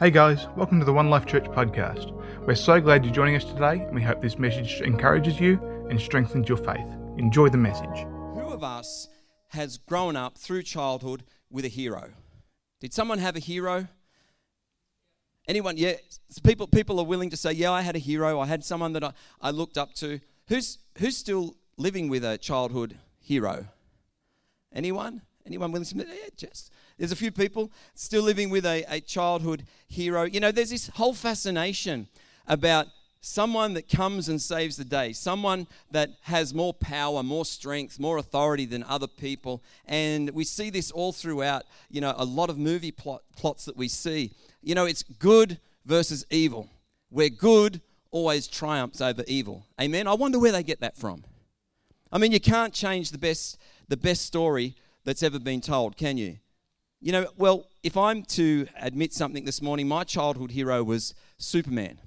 Hey guys, welcome to the One Life Church podcast. We're so glad you're joining us today, and we hope this message encourages you and strengthens your faith. Enjoy the message. Who of us has grown up through childhood with a hero? Did someone have a hero? Anyone? Yeah, people. People are willing to say, "Yeah, I had a hero. I had someone that I, I looked up to." Who's who's still living with a childhood hero? Anyone? Anyone willing to? Yeah, just there's a few people still living with a, a childhood hero. You know, there's this whole fascination about someone that comes and saves the day, someone that has more power, more strength, more authority than other people. And we see this all throughout, you know, a lot of movie plot, plots that we see. You know, it's good versus evil, where good always triumphs over evil. Amen. I wonder where they get that from. I mean, you can't change the best the best story that's ever been told, can you? You know, well, if I'm to admit something this morning, my childhood hero was Superman.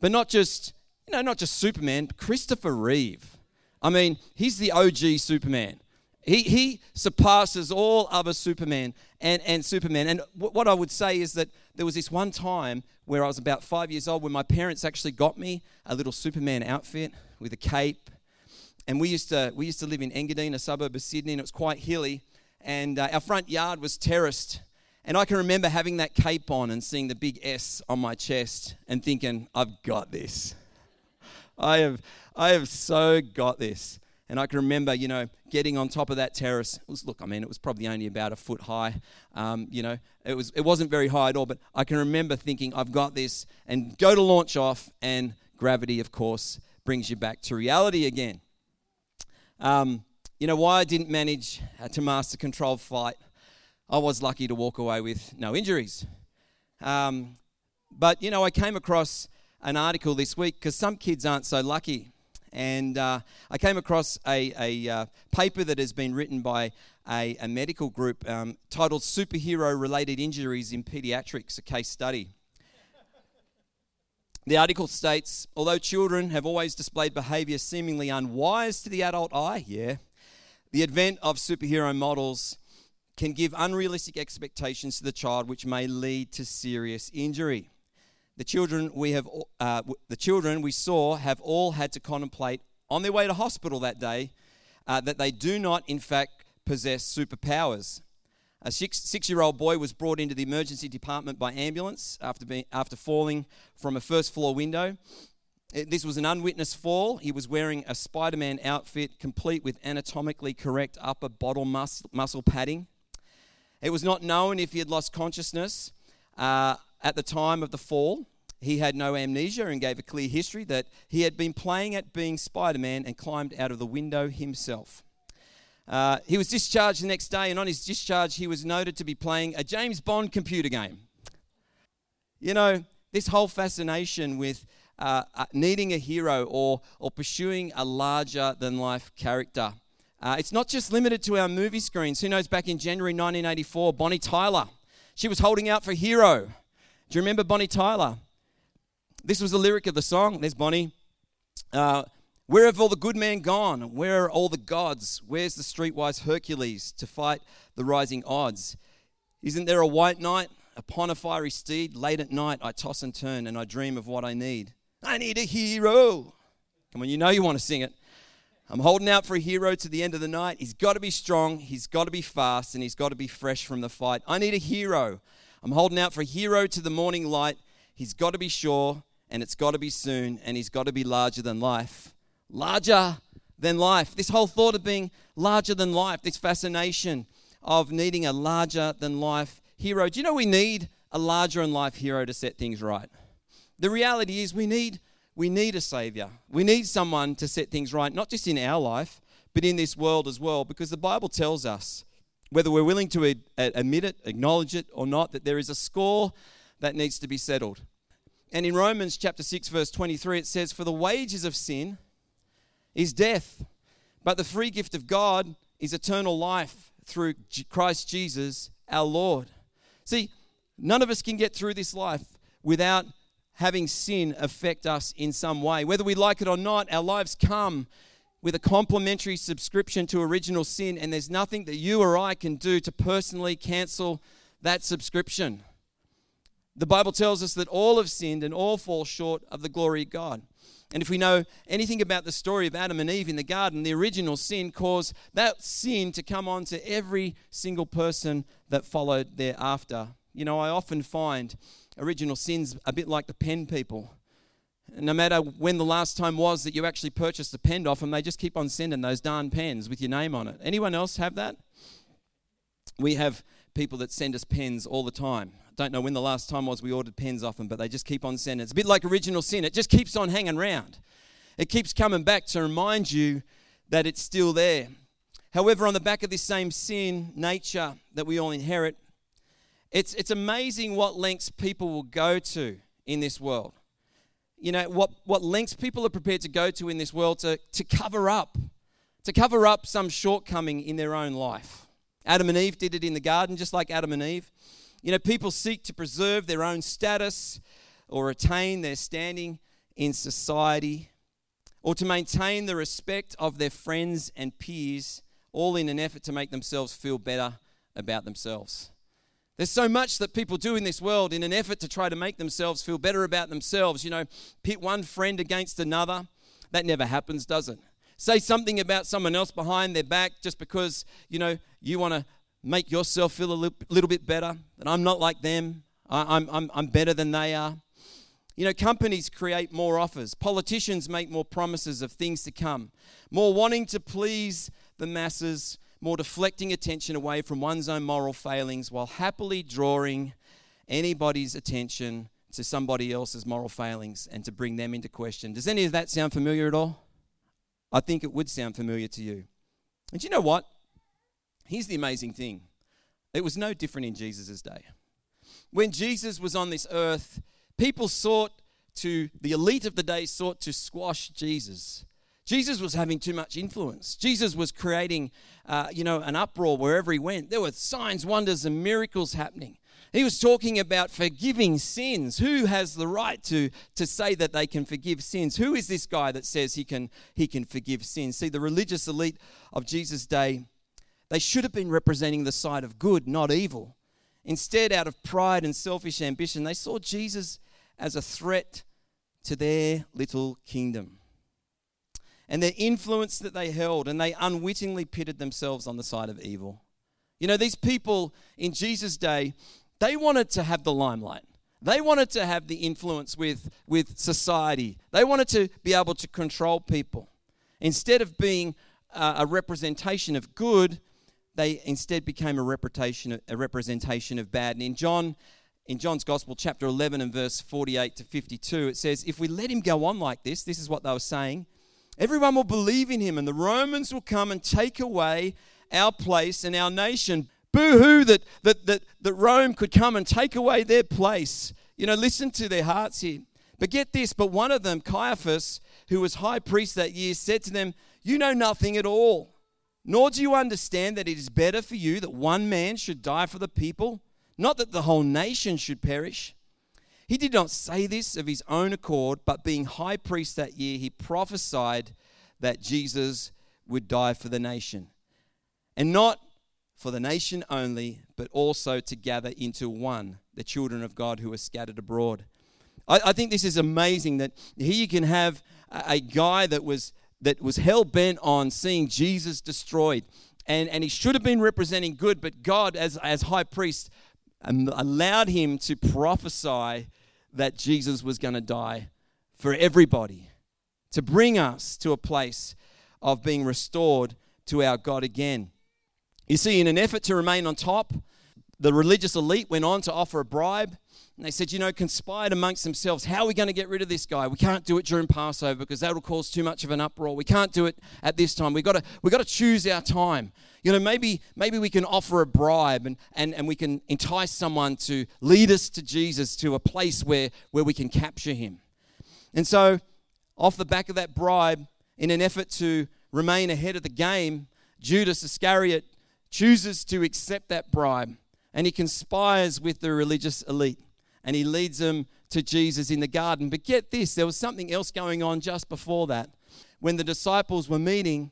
But not just, you know, not just Superman, Christopher Reeve. I mean, he's the OG Superman. He, he surpasses all other Superman and, and Superman. And w- what I would say is that there was this one time where I was about five years old when my parents actually got me a little Superman outfit with a cape. And we used to, we used to live in Engadine, a suburb of Sydney, and it was quite hilly and uh, our front yard was terraced. And I can remember having that cape on and seeing the big S on my chest and thinking, I've got this. I have, I have so got this. And I can remember, you know, getting on top of that terrace. Was, look, I mean, it was probably only about a foot high. Um, you know, it was, it wasn't very high at all. But I can remember thinking, I've got this, and go to launch off, and gravity, of course, brings you back to reality again. Um, you know why I didn't manage uh, to master controlled flight? I was lucky to walk away with no injuries. Um, but you know, I came across an article this week because some kids aren't so lucky. And uh, I came across a, a uh, paper that has been written by a, a medical group um, titled Superhero Related Injuries in Pediatrics, a case study. The article states although children have always displayed behavior seemingly unwise to the adult eye, yeah, the advent of superhero models can give unrealistic expectations to the child, which may lead to serious injury. The children we have, uh, the children we saw, have all had to contemplate on their way to hospital that day uh, that they do not, in fact, possess superpowers. A six, six-year-old boy was brought into the emergency department by ambulance after, being, after falling from a first-floor window. This was an unwitnessed fall. He was wearing a Spider Man outfit complete with anatomically correct upper bottle mus- muscle padding. It was not known if he had lost consciousness uh, at the time of the fall. He had no amnesia and gave a clear history that he had been playing at being Spider Man and climbed out of the window himself. Uh, he was discharged the next day, and on his discharge, he was noted to be playing a James Bond computer game. You know, this whole fascination with uh, uh, needing a hero or, or pursuing a larger than life character. Uh, it's not just limited to our movie screens. Who knows, back in January 1984, Bonnie Tyler, she was holding out for Hero. Do you remember Bonnie Tyler? This was the lyric of the song. There's Bonnie. Where have all the good men gone? Where are all the gods? Where's the streetwise Hercules to fight the rising odds? Isn't there a white knight upon a fiery steed? Late at night, I toss and turn and I dream of what I need. I need a hero. Come on, you know you want to sing it. I'm holding out for a hero to the end of the night. He's got to be strong, he's got to be fast, and he's got to be fresh from the fight. I need a hero. I'm holding out for a hero to the morning light. He's got to be sure, and it's got to be soon, and he's got to be larger than life. Larger than life. This whole thought of being larger than life, this fascination of needing a larger than life hero. Do you know we need a larger than life hero to set things right? The reality is we need we need a savior. We need someone to set things right, not just in our life, but in this world as well, because the Bible tells us, whether we're willing to admit it, acknowledge it, or not, that there is a score that needs to be settled. And in Romans chapter 6, verse 23, it says, For the wages of sin is death, but the free gift of God is eternal life through Christ Jesus our Lord. See, none of us can get through this life without having sin affect us in some way. Whether we like it or not, our lives come with a complimentary subscription to original sin, and there's nothing that you or I can do to personally cancel that subscription. The Bible tells us that all have sinned and all fall short of the glory of God. And if we know anything about the story of Adam and Eve in the garden, the original sin caused that sin to come on to every single person that followed thereafter. You know, I often find original sins a bit like the pen people. No matter when the last time was that you actually purchased a pen off them, they just keep on sending those darn pens with your name on it. Anyone else have that? We have people that send us pens all the time. Don't know when the last time was we ordered pens off them, but they just keep on sending. It's a bit like original sin. It just keeps on hanging around. It keeps coming back to remind you that it's still there. However, on the back of this same sin nature that we all inherit, it's, it's amazing what lengths people will go to in this world. You know, what, what lengths people are prepared to go to in this world to, to cover up, to cover up some shortcoming in their own life. Adam and Eve did it in the garden, just like Adam and Eve. You know, people seek to preserve their own status or retain their standing in society or to maintain the respect of their friends and peers, all in an effort to make themselves feel better about themselves. There's so much that people do in this world in an effort to try to make themselves feel better about themselves. You know, pit one friend against another. That never happens, does it? Say something about someone else behind their back just because, you know, you want to make yourself feel a little bit better, that I'm not like them, I'm, I'm, I'm better than they are. You know, companies create more offers, politicians make more promises of things to come, more wanting to please the masses, more deflecting attention away from one's own moral failings while happily drawing anybody's attention to somebody else's moral failings and to bring them into question. Does any of that sound familiar at all? I think it would sound familiar to you. And you know what? Here's the amazing thing it was no different in Jesus' day. When Jesus was on this earth, people sought to, the elite of the day sought to squash Jesus. Jesus was having too much influence. Jesus was creating, uh, you know, an uproar wherever he went. There were signs, wonders, and miracles happening. He was talking about forgiving sins. Who has the right to, to say that they can forgive sins? Who is this guy that says he can, he can forgive sins? See, the religious elite of Jesus' day they should have been representing the side of good, not evil. Instead, out of pride and selfish ambition, they saw Jesus as a threat to their little kingdom. And their influence that they held, and they unwittingly pitted themselves on the side of evil. You know, these people in Jesus' day, they wanted to have the limelight. They wanted to have the influence with, with society. They wanted to be able to control people. Instead of being a representation of good, they instead became a representation, a representation of bad. And in John, in John's Gospel, chapter 11 and verse 48 to 52, it says, If we let him go on like this, this is what they were saying, everyone will believe in him, and the Romans will come and take away our place and our nation. Boo hoo that, that, that, that Rome could come and take away their place. You know, listen to their hearts here. But get this, but one of them, Caiaphas, who was high priest that year, said to them, You know nothing at all nor do you understand that it is better for you that one man should die for the people, not that the whole nation should perish. He did not say this of his own accord, but being high priest that year, he prophesied that Jesus would die for the nation. And not for the nation only, but also to gather into one the children of God who are scattered abroad. I, I think this is amazing that here you can have a, a guy that was that was hell bent on seeing Jesus destroyed. And, and he should have been representing good, but God, as, as high priest, um, allowed him to prophesy that Jesus was going to die for everybody, to bring us to a place of being restored to our God again. You see, in an effort to remain on top, the religious elite went on to offer a bribe and they said, you know, conspired amongst themselves, how are we going to get rid of this guy? We can't do it during Passover because that'll cause too much of an uproar. We can't do it at this time. We've got to, we've got to choose our time. You know, maybe, maybe we can offer a bribe and, and, and we can entice someone to lead us to Jesus to a place where, where we can capture him. And so, off the back of that bribe, in an effort to remain ahead of the game, Judas Iscariot chooses to accept that bribe and he conspires with the religious elite and he leads them to Jesus in the garden. But get this, there was something else going on just before that. When the disciples were meeting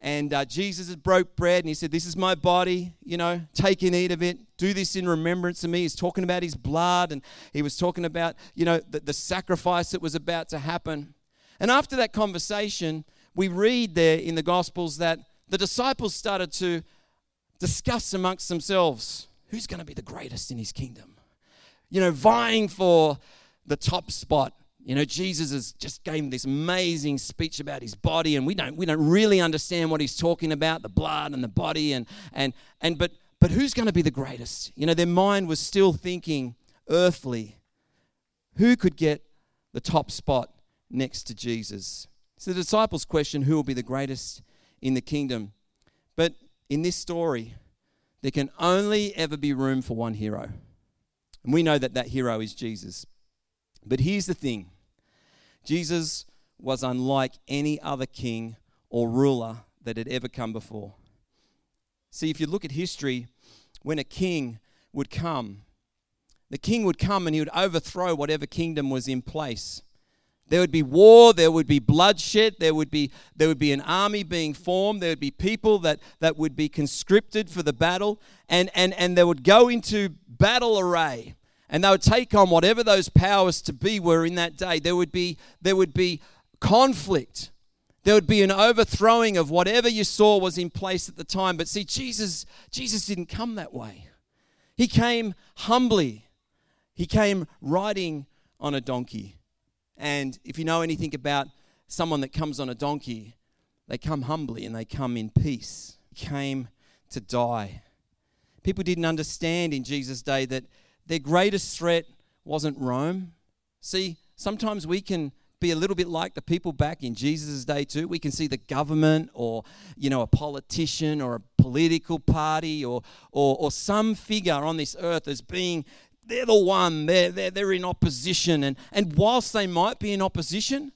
and uh, Jesus had broke bread and he said, This is my body, you know, take and eat of it. Do this in remembrance of me. He's talking about his blood and he was talking about, you know, the, the sacrifice that was about to happen. And after that conversation, we read there in the Gospels that the disciples started to discuss amongst themselves who's going to be the greatest in his kingdom. You know, vying for the top spot you know, Jesus has just gave this amazing speech about his body, and we don't we don't really understand what he's talking about, the blood and the body, and and and but but who's going to be the greatest? You know, their mind was still thinking earthly. Who could get the top spot next to Jesus? So the disciples question who will be the greatest in the kingdom. But in this story, there can only ever be room for one hero. And we know that that hero is Jesus. But here's the thing Jesus was unlike any other king or ruler that had ever come before. See, if you look at history, when a king would come, the king would come and he would overthrow whatever kingdom was in place. There would be war, there would be bloodshed, there would be, there would be an army being formed, there would be people that, that would be conscripted for the battle, and, and, and they would go into battle array and they would take on whatever those powers to be were in that day. There would be, there would be conflict. There would be an overthrowing of whatever you saw was in place at the time. But see, Jesus, Jesus didn't come that way. He came humbly. He came riding on a donkey. And if you know anything about someone that comes on a donkey, they come humbly and they come in peace. He came to die. People didn't understand in Jesus' day that their greatest threat wasn't Rome. See, sometimes we can be a little bit like the people back in Jesus' day too. We can see the government or, you know, a politician or a political party or, or, or some figure on this earth as being, they're the one, they're, they're, they're in opposition. And, and whilst they might be in opposition,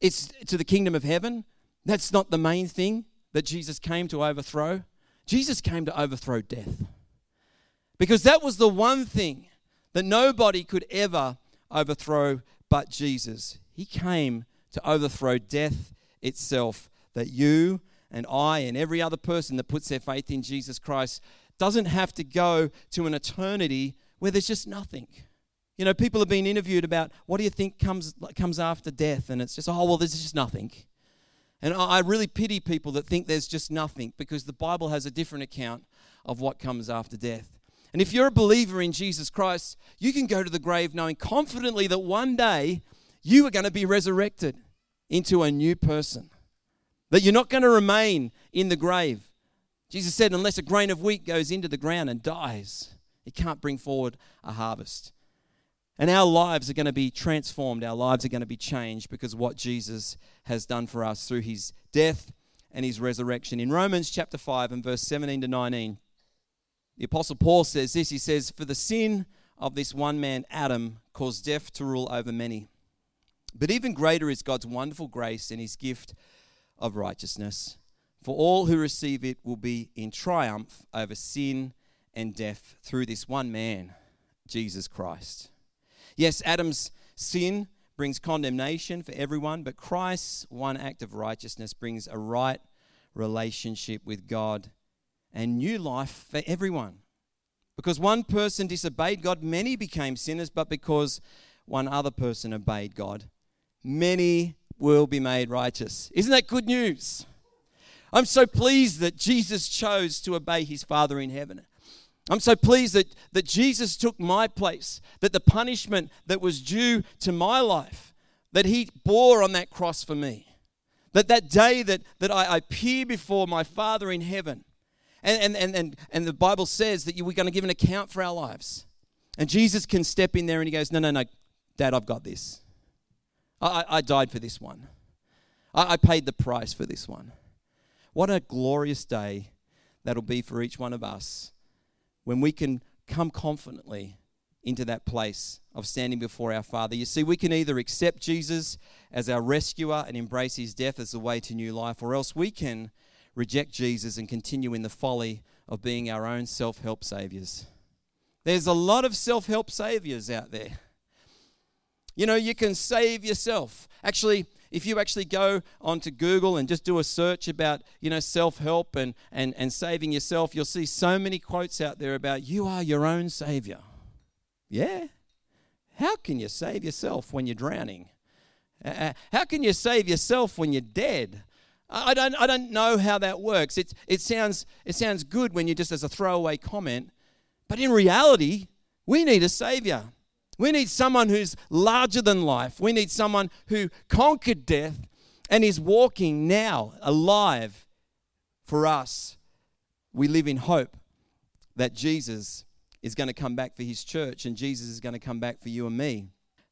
it's to the kingdom of heaven. That's not the main thing that Jesus came to overthrow. Jesus came to overthrow death. Because that was the one thing that nobody could ever overthrow but Jesus. He came to overthrow death itself, that you and I and every other person that puts their faith in Jesus Christ doesn't have to go to an eternity where there's just nothing. You know, people have been interviewed about what do you think comes comes after death, and it's just oh well, there's just nothing. And I really pity people that think there's just nothing because the Bible has a different account of what comes after death. And if you're a believer in Jesus Christ, you can go to the grave knowing confidently that one day you are going to be resurrected into a new person. That you're not going to remain in the grave. Jesus said, unless a grain of wheat goes into the ground and dies, it can't bring forward a harvest. And our lives are going to be transformed. Our lives are going to be changed because what Jesus has done for us through his death and his resurrection. In Romans chapter 5 and verse 17 to 19, the Apostle Paul says this he says, For the sin of this one man, Adam, caused death to rule over many. But even greater is God's wonderful grace and his gift of righteousness. For all who receive it will be in triumph over sin and death through this one man, Jesus Christ. Yes, Adam's sin brings condemnation for everyone, but Christ's one act of righteousness brings a right relationship with God and new life for everyone. Because one person disobeyed God, many became sinners, but because one other person obeyed God, many will be made righteous. Isn't that good news? I'm so pleased that Jesus chose to obey his Father in heaven. I'm so pleased that, that Jesus took my place, that the punishment that was due to my life, that he bore on that cross for me. That that day that, that I, appear before my Father in heaven, and, and, and, and, and the Bible says that we're going to give an account for our lives. And Jesus can step in there and he goes, No, no, no, Dad, I've got this. I, I died for this one. I, I paid the price for this one. What a glorious day that'll be for each one of us when we can come confidently into that place of standing before our Father. You see, we can either accept Jesus as our rescuer and embrace his death as the way to new life, or else we can reject Jesus and continue in the folly of being our own self help saviors. There's a lot of self help saviors out there. You know, you can save yourself. Actually, if you actually go onto Google and just do a search about, you know, self-help and, and, and saving yourself, you'll see so many quotes out there about you are your own savior. Yeah? How can you save yourself when you're drowning? Uh, how can you save yourself when you're dead? I don't, I don't know how that works. It, it, sounds, it sounds good when you just as a throwaway comment, but in reality, we need a savior. We need someone who's larger than life. We need someone who conquered death and is walking now alive for us. We live in hope that Jesus is going to come back for his church and Jesus is going to come back for you and me.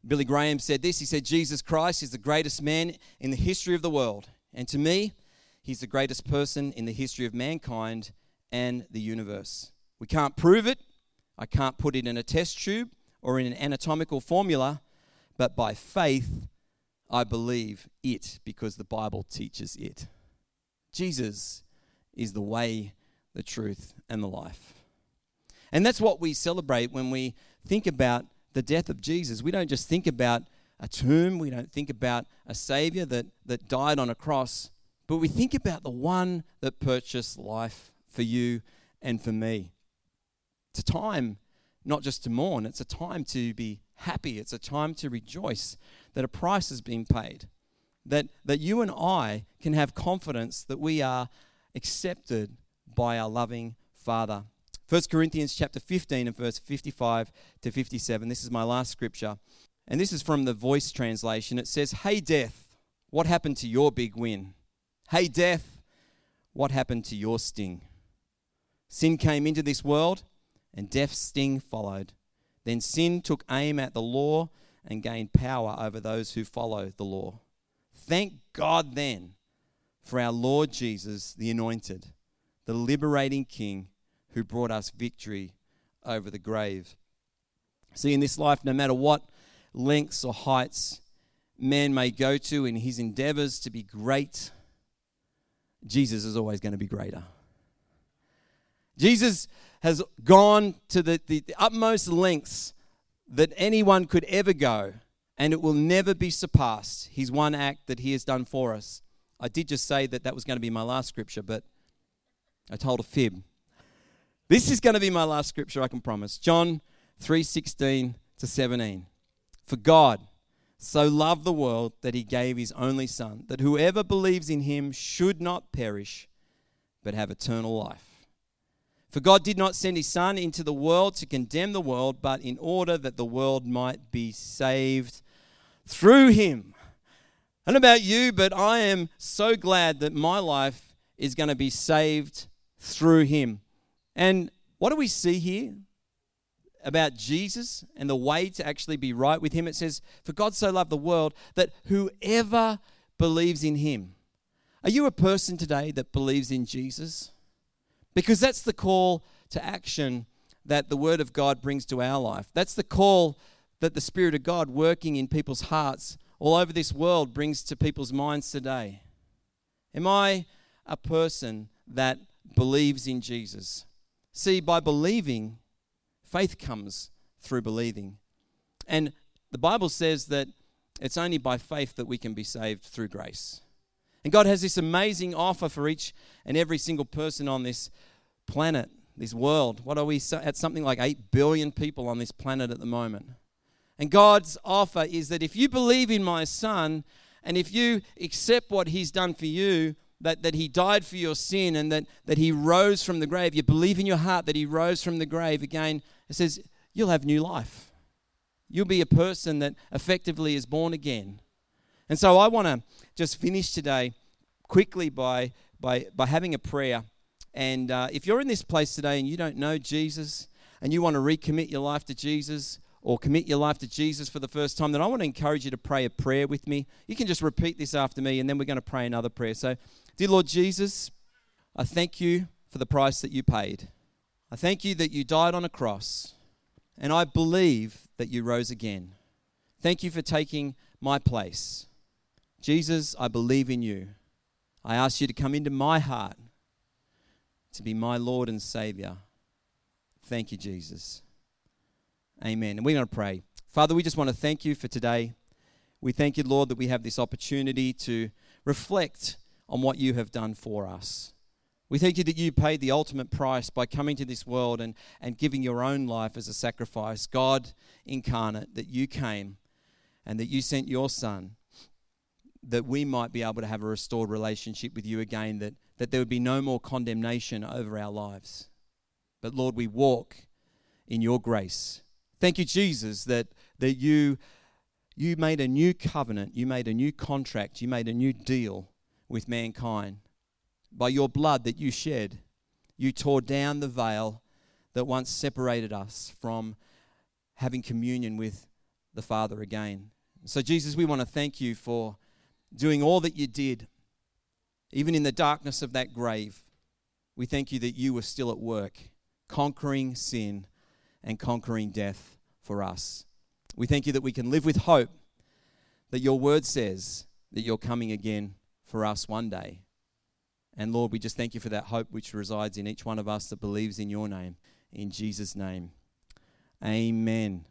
Billy Graham said this He said, Jesus Christ is the greatest man in the history of the world. And to me, he's the greatest person in the history of mankind and the universe. We can't prove it. I can't put it in a test tube or in an anatomical formula, but by faith, I believe it because the Bible teaches it. Jesus is the way, the truth, and the life. And that's what we celebrate when we think about the death of Jesus. We don't just think about a tomb, we don't think about a Savior that, that died on a cross, but we think about the one that purchased life for you and for me. It's a time not just to mourn, it's a time to be happy, it's a time to rejoice that a price has been paid. That, that you and I can have confidence that we are accepted by our loving Father. 1 Corinthians chapter 15 and verse 55 to 57. This is my last scripture. And this is from the voice translation. It says, Hey, death, what happened to your big win? Hey, death, what happened to your sting? Sin came into this world, and death's sting followed. Then sin took aim at the law and gained power over those who follow the law. Thank God then for our Lord Jesus, the Anointed, the liberating King who brought us victory over the grave. See, in this life, no matter what lengths or heights man may go to in his endeavors to be great, Jesus is always going to be greater. Jesus has gone to the, the, the, utmost lengths that anyone could ever go, and it will never be surpassed. His one act that he has done for us. I did just say that that was going to be my last scripture, but I told a fib. This is going to be my last scripture, I can promise. John 3:16 to 17. For God so loved the world that he gave his only son, that whoever believes in him should not perish, but have eternal life. For God did not send his Son into the world to condemn the world, but in order that the world might be saved through him. Don't know about you, but I am so glad that my life is going to be saved through him. And what do we see here about Jesus and the way to actually be right with him? It says, For God so loved the world that whoever believes in him. Are you a person today that believes in Jesus? Because that's the call to action that the Word of God brings to our life. That's the call that the Spirit of God working in people's hearts all over this world brings to people's minds today. Am I a person that believes in Jesus? See, by believing, faith comes through believing. And the Bible says that it's only by faith that we can be saved through grace. And God has this amazing offer for each and every single person on this planet, this world. What are we at? Something like 8 billion people on this planet at the moment. And God's offer is that if you believe in my Son and if you accept what He's done for you, that, that He died for your sin and that, that He rose from the grave, you believe in your heart that He rose from the grave, again, it says you'll have new life. You'll be a person that effectively is born again. And so I want to just finish today quickly by, by, by having a prayer. And uh, if you're in this place today and you don't know Jesus and you want to recommit your life to Jesus or commit your life to Jesus for the first time, then I want to encourage you to pray a prayer with me. You can just repeat this after me and then we're going to pray another prayer. So, dear Lord Jesus, I thank you for the price that you paid. I thank you that you died on a cross and I believe that you rose again. Thank you for taking my place. Jesus, I believe in you. I ask you to come into my heart to be my Lord and Savior. Thank you, Jesus. Amen. And we're going to pray. Father, we just want to thank you for today. We thank you, Lord, that we have this opportunity to reflect on what you have done for us. We thank you that you paid the ultimate price by coming to this world and, and giving your own life as a sacrifice. God incarnate, that you came and that you sent your Son that we might be able to have a restored relationship with you again, that, that there would be no more condemnation over our lives. But Lord, we walk in your grace. Thank you, Jesus, that, that you, you made a new covenant, you made a new contract, you made a new deal with mankind. By your blood that you shed, you tore down the veil that once separated us from having communion with the Father again. So, Jesus, we want to thank you for doing all that you did, even in the darkness of that grave. We thank you that you were still at work, conquering sin and conquering death for us. We thank you that we can live with hope that your word says that you're coming again for us one day. And Lord, we just thank you for that hope which resides in each one of us that believes in your name. In Jesus' name, amen.